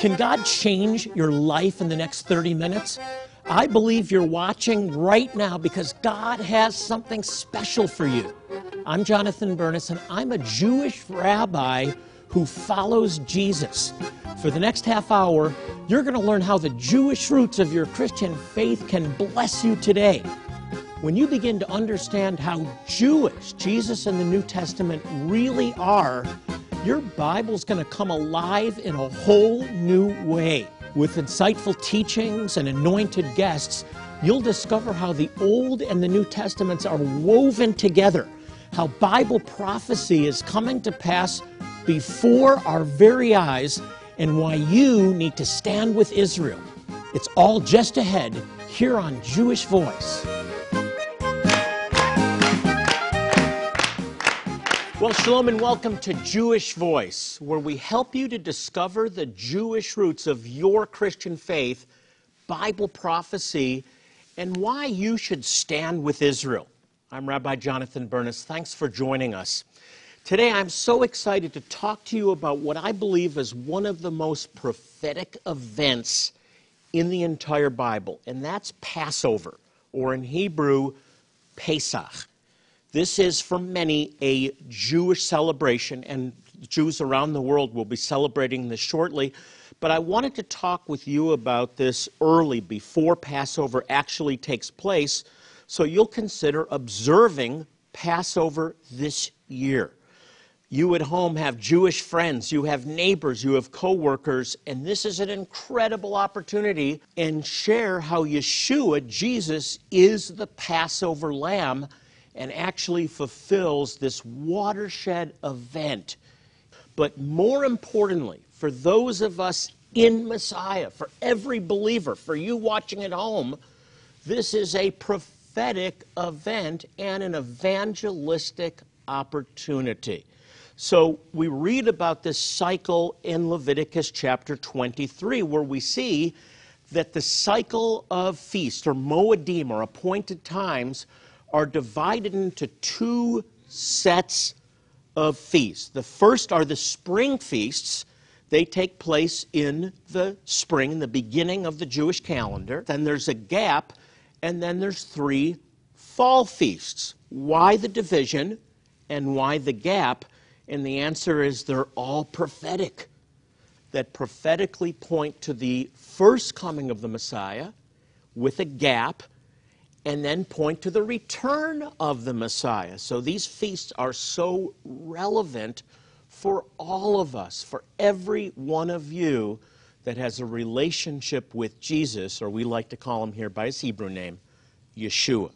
Can God change your life in the next 30 minutes? I believe you're watching right now because God has something special for you. I'm Jonathan Bernis, and I'm a Jewish rabbi who follows Jesus. For the next half hour, you're going to learn how the Jewish roots of your Christian faith can bless you today. When you begin to understand how Jewish Jesus and the New Testament really are, your Bible's going to come alive in a whole new way. With insightful teachings and anointed guests, you'll discover how the Old and the New Testaments are woven together, how Bible prophecy is coming to pass before our very eyes, and why you need to stand with Israel. It's all just ahead here on Jewish Voice. Well, shalom and welcome to Jewish Voice, where we help you to discover the Jewish roots of your Christian faith, Bible prophecy, and why you should stand with Israel. I'm Rabbi Jonathan Bernis. Thanks for joining us. Today, I'm so excited to talk to you about what I believe is one of the most prophetic events in the entire Bible, and that's Passover, or in Hebrew, Pesach. This is for many a Jewish celebration, and Jews around the world will be celebrating this shortly. But I wanted to talk with you about this early, before Passover actually takes place, so you'll consider observing Passover this year. You at home have Jewish friends, you have neighbors, you have coworkers, and this is an incredible opportunity and share how Yeshua, Jesus, is the Passover lamb and actually fulfills this watershed event. But more importantly, for those of us in Messiah, for every believer, for you watching at home, this is a prophetic event and an evangelistic opportunity. So we read about this cycle in Leviticus chapter 23, where we see that the cycle of feast or moedim or appointed times are divided into two sets of feasts. The first are the spring feasts. They take place in the spring, the beginning of the Jewish calendar. Then there's a gap, and then there's three fall feasts. Why the division and why the gap? And the answer is they're all prophetic, that prophetically point to the first coming of the Messiah with a gap and then point to the return of the Messiah. So these feasts are so relevant for all of us, for every one of you that has a relationship with Jesus, or we like to call him here by his Hebrew name, Yeshua.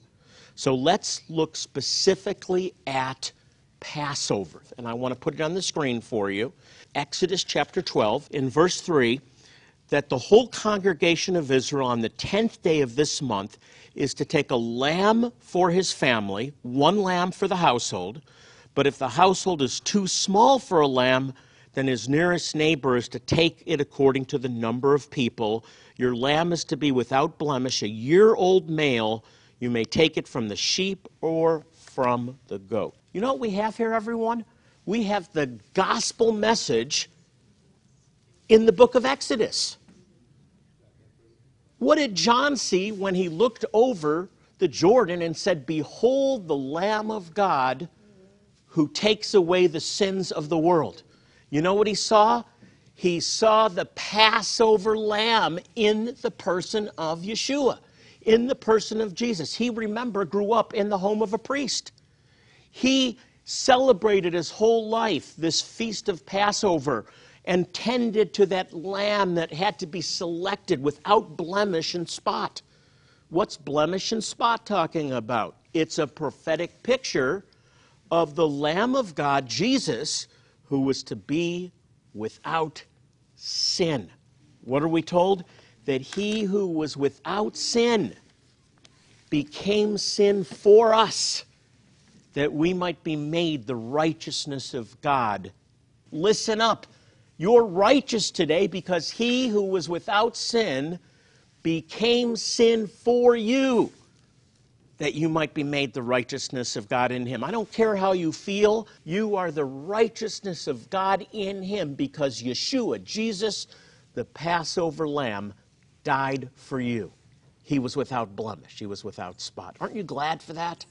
So let's look specifically at Passover. And I want to put it on the screen for you. Exodus chapter 12, in verse 3, that the whole congregation of Israel on the 10th day of this month is to take a lamb for his family, one lamb for the household. But if the household is too small for a lamb, then his nearest neighbor is to take it according to the number of people. Your lamb is to be without blemish, a year old male. You may take it from the sheep or from the goat. You know what we have here, everyone? We have the gospel message in the book of Exodus. What did John see when he looked over the Jordan and said, Behold the Lamb of God who takes away the sins of the world? You know what he saw? He saw the Passover lamb in the person of Yeshua, in the person of Jesus. He, remember, grew up in the home of a priest. He celebrated his whole life this feast of Passover and tended to that lamb that had to be selected without blemish and spot. What's blemish and spot talking about? It's a prophetic picture of the Lamb of God, Jesus, who was to be without sin. What are we told? That he who was without sin became sin for us, that we might be made the righteousness of God. Listen up. You're righteous today because he who was without sin became sin for you, that you might be made the righteousness of God in him. I don't care how you feel, you are the righteousness of God in him because Yeshua, Jesus, the Passover lamb died for you. He was without blemish, he was without spot. Aren't you glad for that?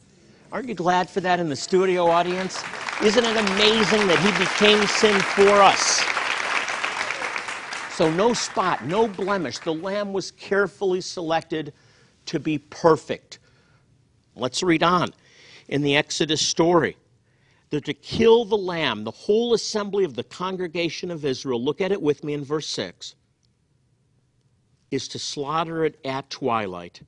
Aren't you glad for that in the studio audience? Isn't it amazing that he became sin for us? So, no spot, no blemish. The lamb was carefully selected to be perfect. Let's read on in the Exodus story. They're to kill the lamb, the whole assembly of the congregation of Israel. Look at it with me in verse 6 is to slaughter it at twilight.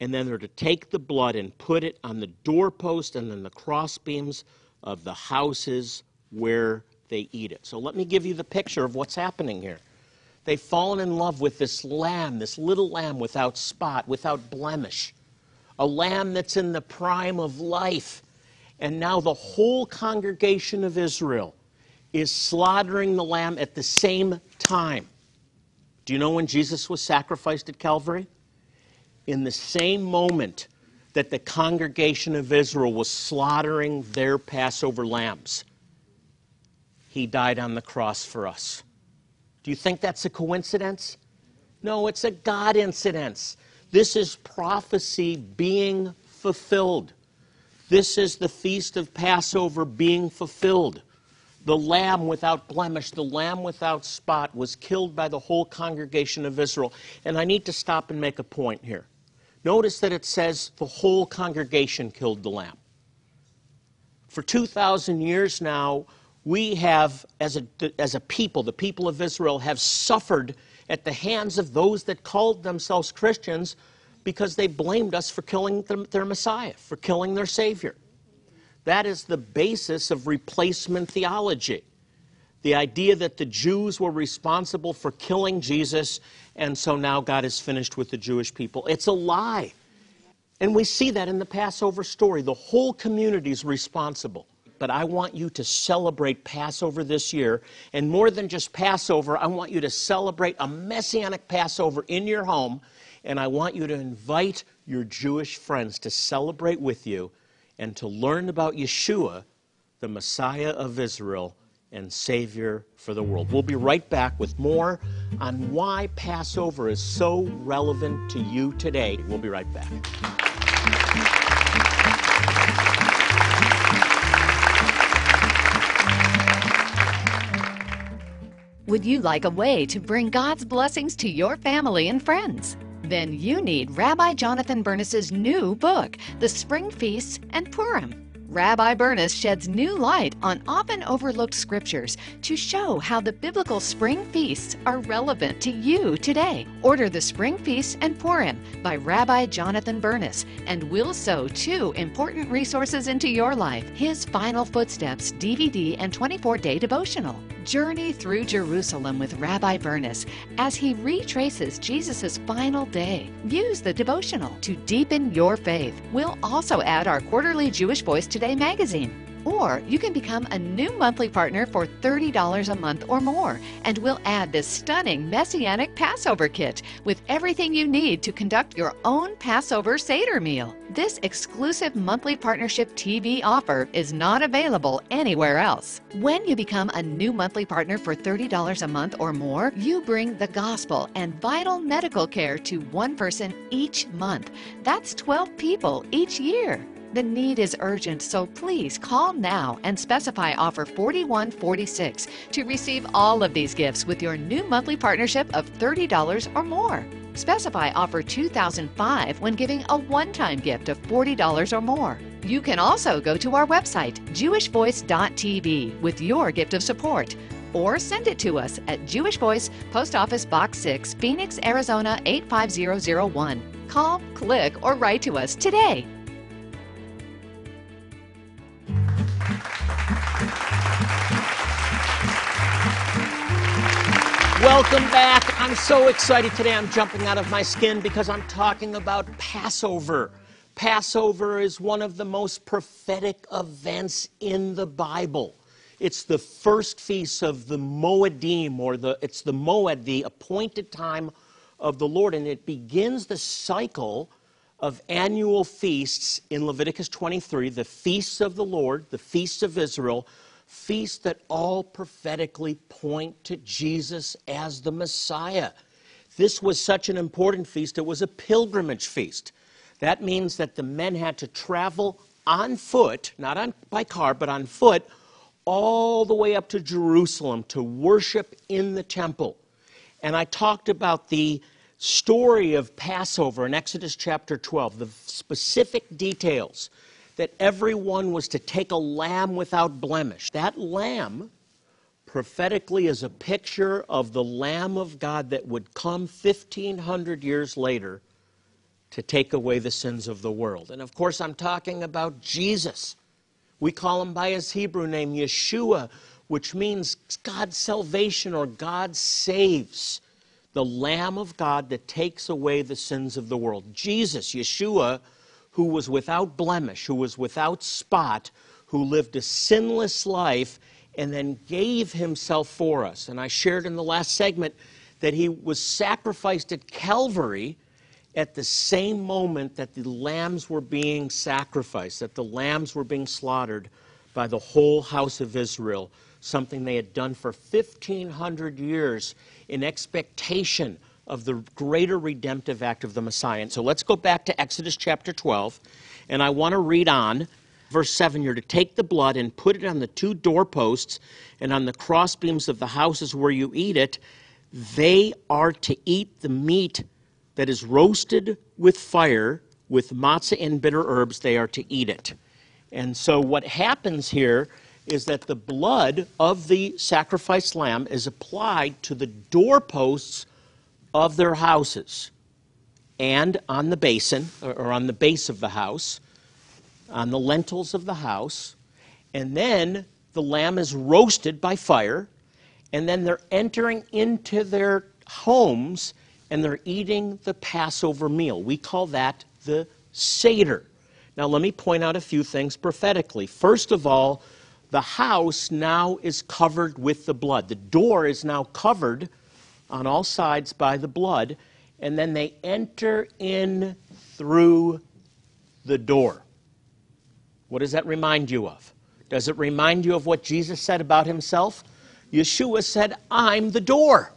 And then they're to take the blood and put it on the doorpost and then the crossbeams of the houses where they eat it. So let me give you the picture of what's happening here. They've fallen in love with this lamb, this little lamb without spot, without blemish, a lamb that's in the prime of life. And now the whole congregation of Israel is slaughtering the lamb at the same time. Do you know when Jesus was sacrificed at Calvary? In the same moment that the congregation of Israel was slaughtering their Passover lambs, he died on the cross for us. Do you think that's a coincidence? No, it's a God incidence. This is prophecy being fulfilled. This is the feast of Passover being fulfilled. The lamb without blemish, the lamb without spot, was killed by the whole congregation of Israel. And I need to stop and make a point here. Notice that it says the whole congregation killed the lamb. For 2,000 years now, we have, as a, as a people, the people of Israel, have suffered at the hands of those that called themselves Christians because they blamed us for killing their Messiah, for killing their Savior. That is the basis of replacement theology. The idea that the Jews were responsible for killing Jesus, and so now God is finished with the Jewish people. It's a lie. And we see that in the Passover story. The whole community is responsible but I want you to celebrate Passover this year. And more than just Passover, I want you to celebrate a messianic Passover in your home. And I want you to invite your Jewish friends to celebrate with you and to learn about Yeshua, the Messiah of Israel and Savior for the world. We'll be right back with more on why Passover is so relevant to you today. We'll be right back. Would you like a way to bring God's blessings to your family and friends? Then you need Rabbi Jonathan Bernis's new book, The Spring Feasts and Purim. Rabbi Bernis sheds new light on often overlooked scriptures to show how the biblical spring feasts are relevant to you today. Order the Spring Feasts and Purim by Rabbi Jonathan Bernis, and we'll sow two important resources into your life his Final Footsteps DVD and 24 day devotional. Journey through Jerusalem with Rabbi Bernis as he retraces Jesus' final day. Use the devotional to deepen your faith. We'll also add our quarterly Jewish Voice Today magazine. Or you can become a new monthly partner for $30 a month or more, and we'll add this stunning Messianic Passover kit with everything you need to conduct your own Passover Seder meal. This exclusive monthly partnership TV offer is not available anywhere else. When you become a new monthly partner for $30 a month or more, you bring the gospel and vital medical care to one person each month. That's 12 people each year. The need is urgent, so please call now and specify offer 4146 to receive all of these gifts with your new monthly partnership of $30 or more. Specify offer 2005 when giving a one time gift of $40 or more. You can also go to our website, jewishvoice.tv, with your gift of support. Or send it to us at Jewish Voice, Post Office Box 6, Phoenix, Arizona 85001. Call, click, or write to us today. Welcome back. I'm so excited today. I'm jumping out of my skin because I'm talking about Passover. Passover is one of the most prophetic events in the Bible. It's the first feast of the Moedim, or the it's the Moed, the appointed time of the Lord, and it begins the cycle of annual feasts in Leviticus 23, the feasts of the Lord, the feasts of Israel, feasts that all prophetically point to Jesus as the Messiah. This was such an important feast, it was a pilgrimage feast. That means that the men had to travel on foot, not on, by car, but on foot, all the way up to Jerusalem to worship in the temple. And I talked about the story of Passover in Exodus chapter 12, the specific details that everyone was to take a lamb without blemish. That lamb prophetically is a picture of the Lamb of God that would come 1,500 years later to take away the sins of the world. And of course, I'm talking about Jesus. We call him by his Hebrew name, Yeshua, which means God's salvation or God saves the Lamb of God that takes away the sins of the world. Jesus, Yeshua, who was without blemish, who was without spot, who lived a sinless life, and then gave himself for us. And I shared in the last segment that he was sacrificed at Calvary at the same moment that the lambs were being sacrificed, that the lambs were being slaughtered by the whole house of Israel, something they had done for 1,500 years in expectation of the greater redemptive act of the Messiah. And so let's go back to Exodus chapter 12, and I want to read on. Verse 7 You're to take the blood and put it on the two doorposts and on the crossbeams of the houses where you eat it. They are to eat the meat that is roasted with fire, with matzah and bitter herbs. They are to eat it. And so what happens here is that the blood of the sacrificed lamb is applied to the doorposts of their houses and on the basin or on the base of the house, on the lentils of the house, and then the lamb is roasted by fire, and then they're entering into their homes and they're eating the Passover meal. We call that the Seder. Now, let me point out a few things prophetically. First of all, the house now is covered with the blood. The door is now covered on all sides by the blood, and then they enter in through the door. What does that remind you of? Does it remind you of what Jesus said about himself? Yeshua said, I'm the door.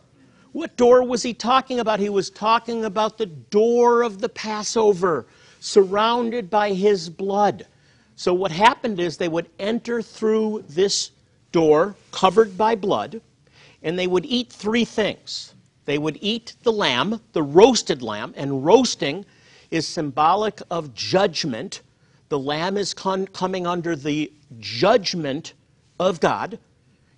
What door was he talking about? He was talking about the door of the Passover, surrounded by his blood. So, what happened is they would enter through this door covered by blood, and they would eat three things. They would eat the lamb, the roasted lamb, and roasting is symbolic of judgment. The lamb is con- coming under the judgment of God.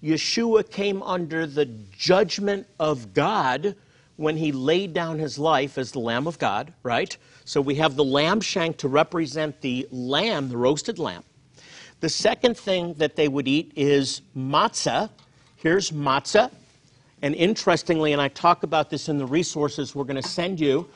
Yeshua came under the judgment of God when he laid down his life as the Lamb of God, right? So we have the lamb shank to represent the lamb, the roasted lamb. The second thing that they would eat is matzah. Here's matzah. And interestingly, and I talk about this in the resources, we're going to send you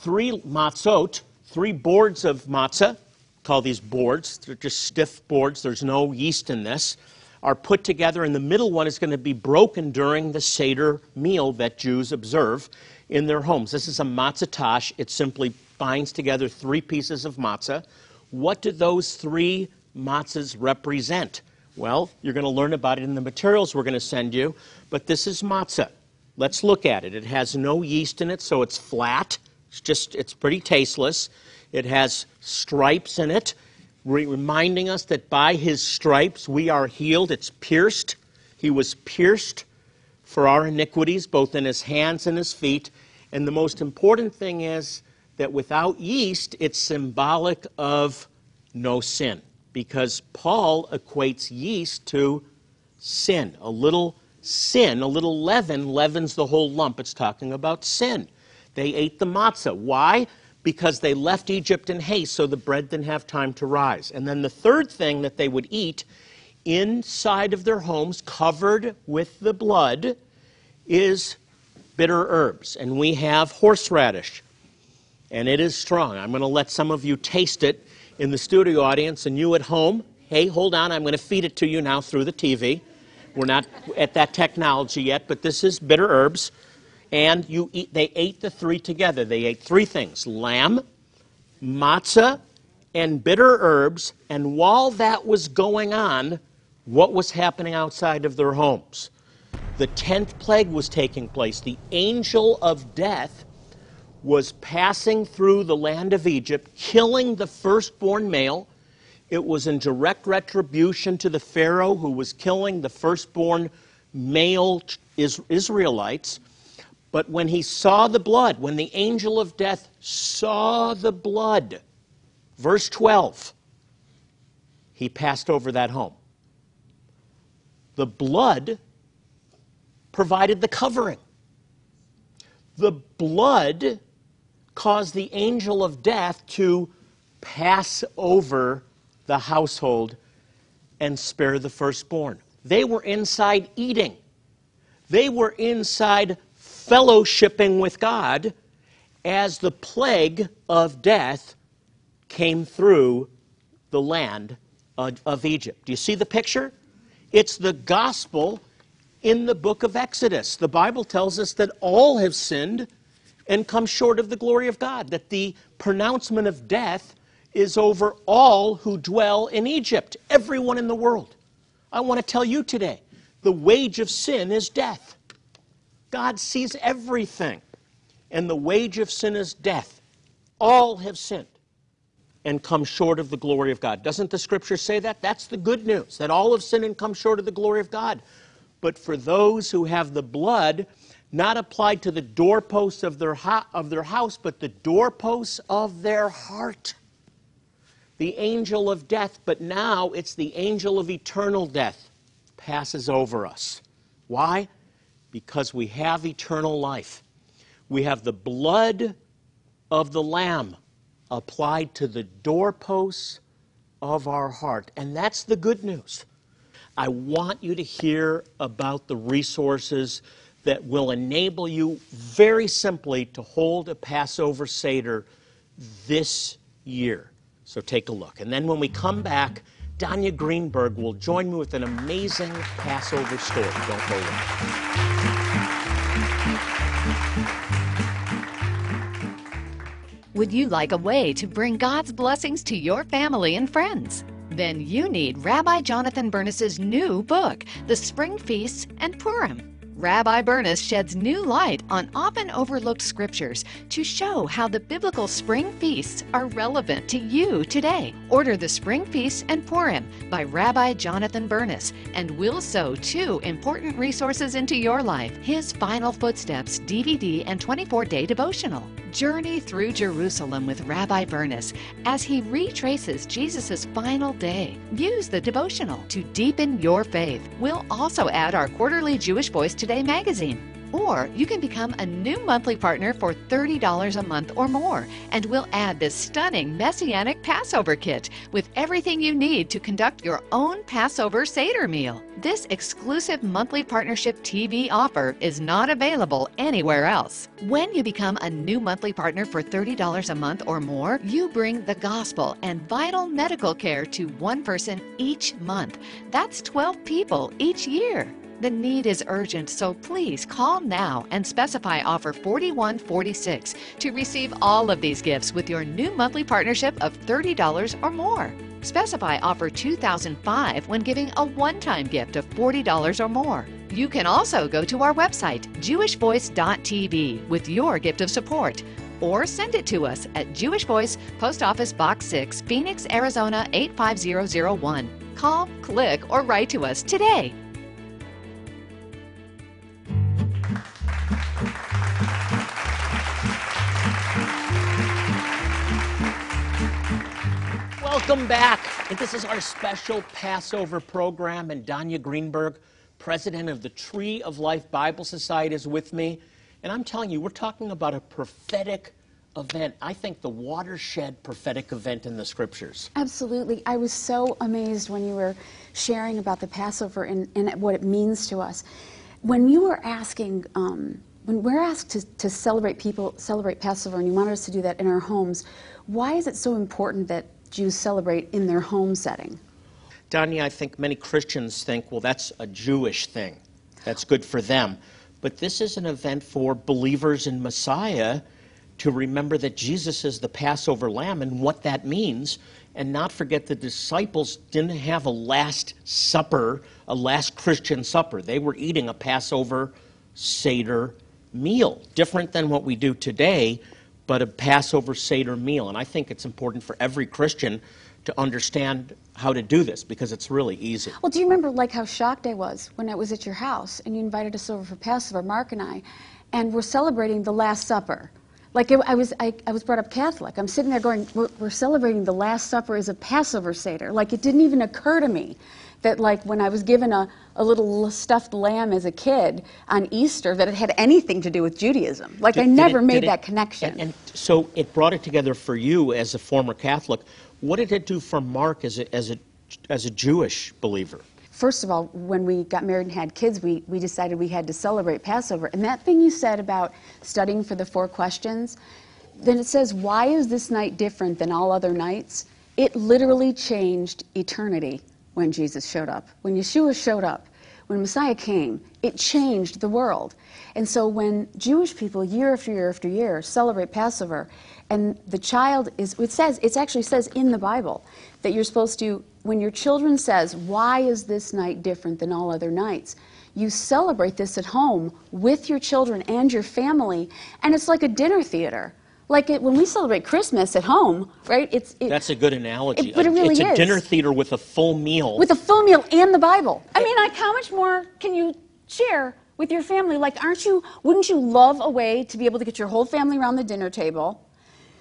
three matzot, three boards of matzah. Call these boards. They're just stiff boards. There's no yeast in this. Are put together, and the middle one is going to be broken during the Seder meal that Jews observe in their homes. This is a matzah tash. It simply binds together three pieces of matzah. What do those three matzahs represent? Well, you're going to learn about it in the materials we're going to send you, but this is matzah. Let's look at it. It has no yeast in it, so it's flat. It's just it's pretty tasteless. It has stripes in it, reminding us that by his stripes we are healed. It's pierced. He was pierced for our iniquities, both in his hands and his feet. And the most important thing is that without yeast, it's symbolic of no sin. Because Paul equates yeast to sin. A little sin, a little leaven, leavens the whole lump. It's talking about sin. They ate the matzah. Why? Because they left Egypt in haste, so the bread didn't have time to rise. And then the third thing that they would eat inside of their homes, covered with the blood, is bitter herbs. And we have horseradish, and it is strong. I'm going to let some of you taste it in the studio audience and you at home. Hey, hold on, I'm going to feed it to you now through the TV. We're not at that technology yet, but this is bitter herbs. And you eat, they ate the three together. They ate three things lamb, matzah, and bitter herbs. And while that was going on, what was happening outside of their homes. The tenth plague was taking place. The angel of death was passing through the land of Egypt, killing the firstborn male. It was in direct retribution to the Pharaoh who was killing the firstborn male Israelites. But when he saw the blood, when the angel of death saw the blood, verse 12, he passed over that home. The blood provided the covering. The blood caused the angel of death to pass over the household and spare the firstborn. They were inside eating, they were inside fellowshipping with God as the plague of death came through the land of, of Egypt. Do you see the picture? It's the gospel in the book of Exodus. The Bible tells us that all have sinned and come short of the glory of God, that the pronouncement of death is over all who dwell in Egypt, everyone in the world. I want to tell you today the wage of sin is death. God sees everything, and the wage of sin is death. All have sinned and come short of the glory of God. Doesn't the scripture say that? That's the good news, that all have sinned and come short of the glory of God. But for those who have the blood, not applied to the doorposts of their, ho- of their house, but the doorposts of their heart. The angel of death, but now it's the angel of eternal death, passes over us. Why? Because we have eternal life. We have the blood of the Lamb applied to the doorposts of our heart. And that's the good news. I want you to hear about the resources that will enable you very simply to hold a Passover Seder this year. So take a look. And then when we come back, Danya Greenberg will join me with an amazing Passover story. Don't go away. Would you like a way to bring God's blessings to your family and friends? Then you need Rabbi Jonathan Bernis's new book, The Spring Feasts and Purim. Rabbi Bernis sheds new light on often overlooked scriptures to show how the biblical spring feasts are relevant to you today. Order the Spring Feasts and Purim by Rabbi Jonathan Bernis, and we'll sow two important resources into your life his Final Footsteps DVD and 24 day devotional. Journey through Jerusalem with Rabbi Bernis as he retraces Jesus' final day. Use the devotional to deepen your faith. We'll also add our quarterly Jewish Voice Today magazine. Or you can become a new monthly partner for $30 a month or more, and we'll add this stunning Messianic Passover kit with everything you need to conduct your own Passover Seder meal. This exclusive monthly partnership TV offer is not available anywhere else. When you become a new monthly partner for $30 a month or more, you bring the gospel and vital medical care to one person each month. That's 12 people each year. The need is urgent, so please call now and specify offer 4146 to receive all of these gifts with your new monthly partnership of $30 or more. Specify offer 2005 when giving a one time gift of $40 or more. You can also go to our website, jewishvoice.tv, with your gift of support or send it to us at Jewish Voice, Post Office Box 6, Phoenix, Arizona 85001. Call, click, or write to us today Welcome back. This is our special Passover program. And Danya Greenberg, president of the Tree of Life Bible Society, is with me. And I'm telling you, we're talking about a prophetic event. I think the watershed prophetic event in the scriptures. Absolutely. I was so amazed when you were sharing about the Passover and, and what it means to us. When you were asking, um, when we're asked to, to celebrate people, celebrate Passover, and you wanted us to do that in our homes, why is it so important that Jews celebrate in their home setting? Donnie, I think many Christians think, well, that's a Jewish thing. That's good for them. But this is an event for believers in Messiah to remember that Jesus is the Passover lamb and what that means, and not forget the disciples didn't have a Last Supper, a last Christian supper. They were eating a Passover Seder meal, different than what we do today, but a Passover Seder meal. And I think it's important for every Christian to understand how to do this because it's really easy. Well, do you remember like how shocked I was when I was at your house and you invited us over for Passover, Mark and I, and we're celebrating the Last Supper. Like it, I was, I, I was brought up Catholic. I'm sitting there going, we're, we're celebrating the Last Supper as a Passover Seder. Like it didn't even occur to me that like when I was given a, a little stuffed lamb as a kid on Easter, that it had anything to do with Judaism. Like I Did- did never it- made did it- that connection. And, and so it brought it together for you as a former Catholic. What did it do for Mark as a, as a, as a Jewish believer? First of all, when we got married and had kids, we, we decided we had to celebrate Passover. And that thing you said about studying for the four questions, then it says, Why is this night different than all other nights? It literally changed eternity when Jesus showed up. When Yeshua showed up, when Messiah came, it changed the world. And so when Jewish people, year after year after year, celebrate Passover, and the child is, it says, it actually says in the Bible that you're supposed to, when your children says, why is this night different than all other nights? You celebrate this at home with your children and your family, and it's like a dinner theater. Like it, when we celebrate Christmas at home, right? It's it, That's a good analogy. It- but it really it's a is. dinner theater with a full meal. with a full meal and the Bible. I mean, like how much more can you share with your family? Like, aren't you? Wouldn't you love a way to be able to get your whole family around the dinner table,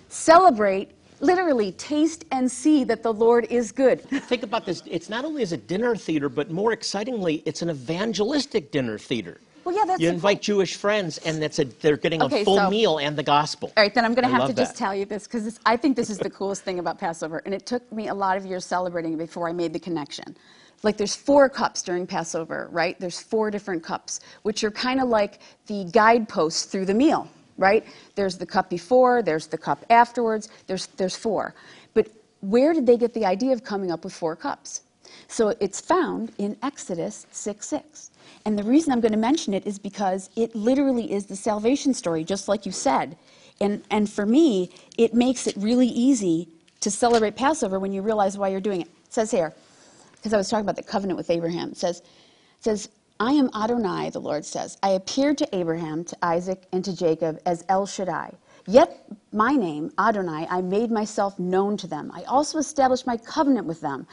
celebrate, literally taste and see that the Lord is good? Think about this. It's not only as a dinner theater, but more excitingly, it's an evangelistic dinner theater. Well, yeah, that's you invite point. Jewish friends, and that's a, they're getting Okay, a full so- meal and the gospel. All right, then I'm going to have to just tell you this because I think this is the coolest thing about Passover, and it took me a lot of years celebrating before I made the connection. Like there's four cups during Passover, right? There's four different cups, which are kind of like the guideposts through the meal, right? There's the cup before, there's the cup afterwards, there's, there's four. But where did they get the idea of coming up with four cups? So it's found in Exodus 6 6. And the reason I'm going to mention it is because it literally is the salvation story, just like you said. And, and for me, it makes it really easy to celebrate Passover when you realize why you're doing it. It says here, because I was talking about the covenant with Abraham, it says, it says, I am Adonai, the Lord says. I appeared to Abraham, to Isaac, and to Jacob as El Shaddai. Yet my name, Adonai, I made myself known to them. I also established my covenant with them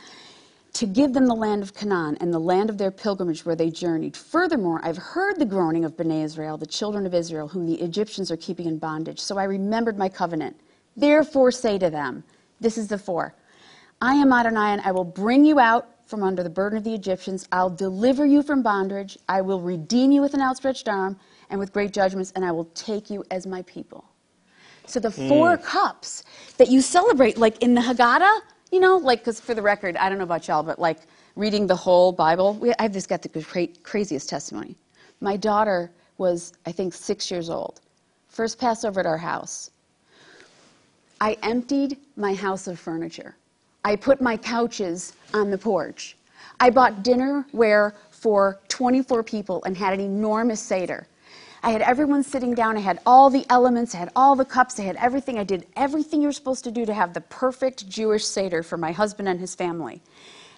to give them the land of Canaan and the land of their pilgrimage where they journeyed. Furthermore, I've heard the groaning of Bnei Israel, the children of Israel, whom the Egyptians are keeping in bondage. So I remembered my covenant. Therefore say to them, this is the four. I am Adonai, and I will bring you out from under the burden of the Egyptians. I'll deliver you from bondage. I will redeem you with an outstretched arm and with great judgments, and I will take you as my people. So the four hmm. cups that you celebrate, like in the Haggadah, you know, like, because for the record, I don't know about y'all, but like reading the whole Bible, we, I've just got the cra- craziest testimony. My daughter was, I think, six years old. First Passover at our house. I emptied my house of furniture. I put my couches on the porch. I bought dinnerware for 24 people and had an enormous Seder. I had everyone sitting down. I had all the elements. I had all the cups. I had everything. I did everything you're supposed to do to have the perfect Jewish Seder for my husband and his family.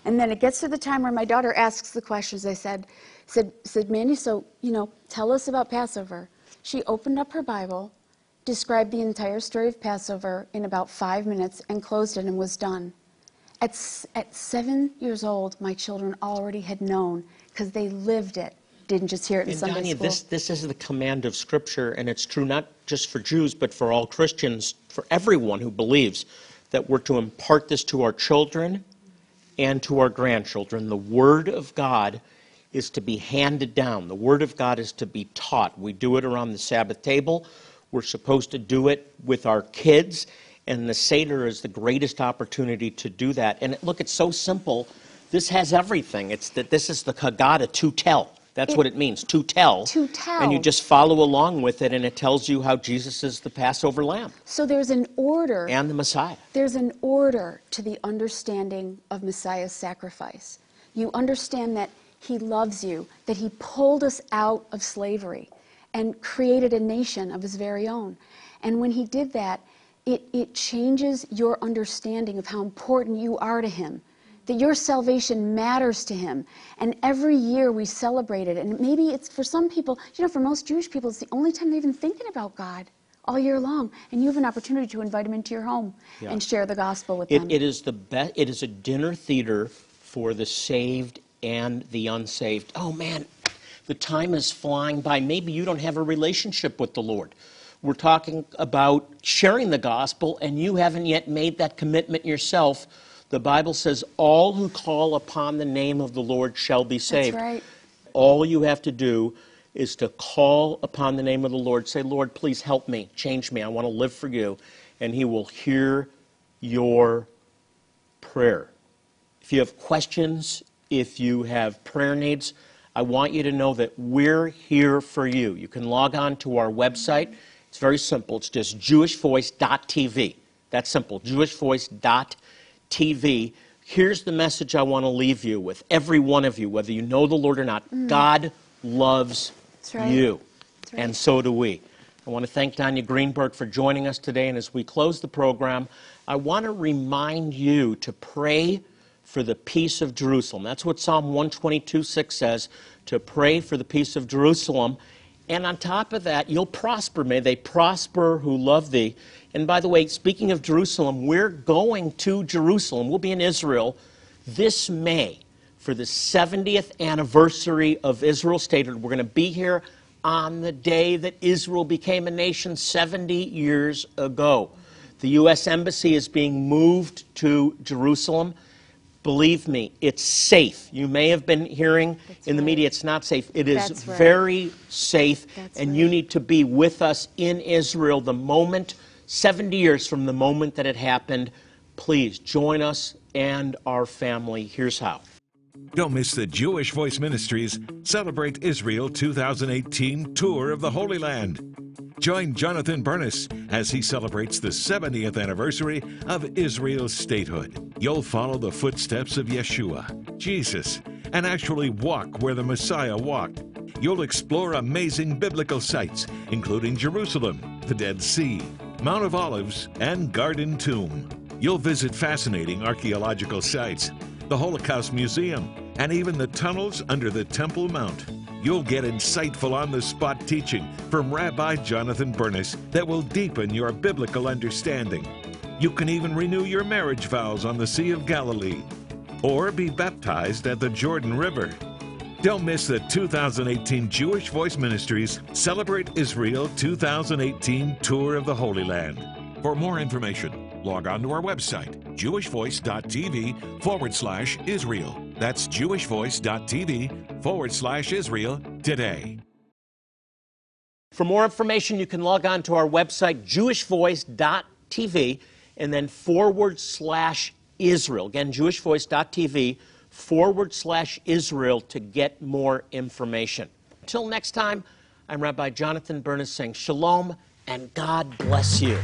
And then it gets to the time where my daughter asks the questions. I said, said, said, Mandy, so, you know, tell us about Passover. She opened up her Bible, described the entire story of Passover in about five minutes, and closed it and was done. At, at seven years old, my children already had known because they lived it, didn't just hear it in And Sunday Donnie, school. this, this is the command of Scripture, and it's true not just for Jews, but for all Christians, for everyone who believes that we're to impart this to our children and to our grandchildren. The Word of God is to be handed down, the Word of God is to be taught. We do it around the Sabbath table, we're supposed to do it with our kids, and the Seder is the greatest opportunity to do that. And look, it's so simple. This has everything. It's that this is the Haggadah to tell. That's It- what it means, to tell. To tell. And you just follow along with it, and it tells you how Jesus is the Passover lamb so there's an order. and the Messiah. There's an order to the understanding of Messiah's sacrifice. You understand that he loves you, that he pulled us out of slavery and created a nation of his very own. And when he did that, it, it changes your understanding of how important you are to him that your salvation matters to him. And every year we celebrate it. And maybe it's for some people, you know, for most Jewish people, it's the only time they're even thinking about God all year long. And you have an opportunity to invite him into your home Yeah. and share the gospel with It, them. it is the best. It is a dinner theater for the saved and the unsaved. Oh man, the time is flying by. Maybe you don't have a relationship with the Lord. We're talking about sharing the gospel, and you haven't yet made that commitment yourself. The Bible says, "All who call upon the name of the Lord shall be saved." right. All you have to do is to call upon the name of the Lord. Say, Lord, please help me, change me. I want to live for you. And He will hear your prayer. If you have questions, if you have prayer needs, I want you to know that we're here for you. You can log on to our website. It's very simple. It's just jewishvoice.tv. That's simple, jewishvoice.tv. TV, here's the message I want to leave you with, every one of you, whether you know the Lord or not. Mm. God loves right. you, right. and so do we. I want to thank Danya Greenberg for joining us today. And as we close the program, I want to remind you to pray for the peace of Jerusalem. That's what Psalm 122 6 says to pray for the peace of Jerusalem. And on top of that, you'll prosper. May they prosper who love thee. And by the way, speaking of Jerusalem, we're going to Jerusalem. We'll be in Israel this May for the 70th anniversary of Israel statehood. We're going to be here on the day that Israel became a nation 70 years ago. The U.S. Embassy is being moved to Jerusalem. Believe me, it's safe. You may have been hearing in the right. media it's not safe. It is That's right. very safe, That's and you need to be with us in Israel the moment, 70 years from the moment that it happened. Please join us and our family. Here's how. Don't miss the Jewish Voice Ministries Celebrate Israel 2018 tour of the Holy Land. Join Jonathan Bernis as he celebrates the 70th anniversary of Israel's statehood. You'll follow the footsteps of Yeshua, Jesus, and actually walk where the Messiah walked. You'll explore amazing biblical sites, including Jerusalem, the Dead Sea, Mount of Olives, and Garden Tomb. You'll visit fascinating archaeological sites, the Holocaust Museum, and even the tunnels under the Temple Mount. You'll get insightful on the spot teaching from Rabbi Jonathan Bernis that will deepen your biblical understanding. You can even renew your marriage vows on the Sea of Galilee or be baptized at the Jordan River. Don't miss the 2018 Jewish Voice Ministries Celebrate Israel 2018 Tour of the Holy Land. For more information, log on to our website, jewishvoice.tv forward slash Israel. That's jewishvoice.tv forward slash Israel today. For more information, you can log on to our website, jewishvoice.tv, and then forward slash Israel. Again, jewishvoice.tv forward slash Israel to get more information. Until next time, I'm Rabbi Jonathan Bernis saying shalom and God bless you.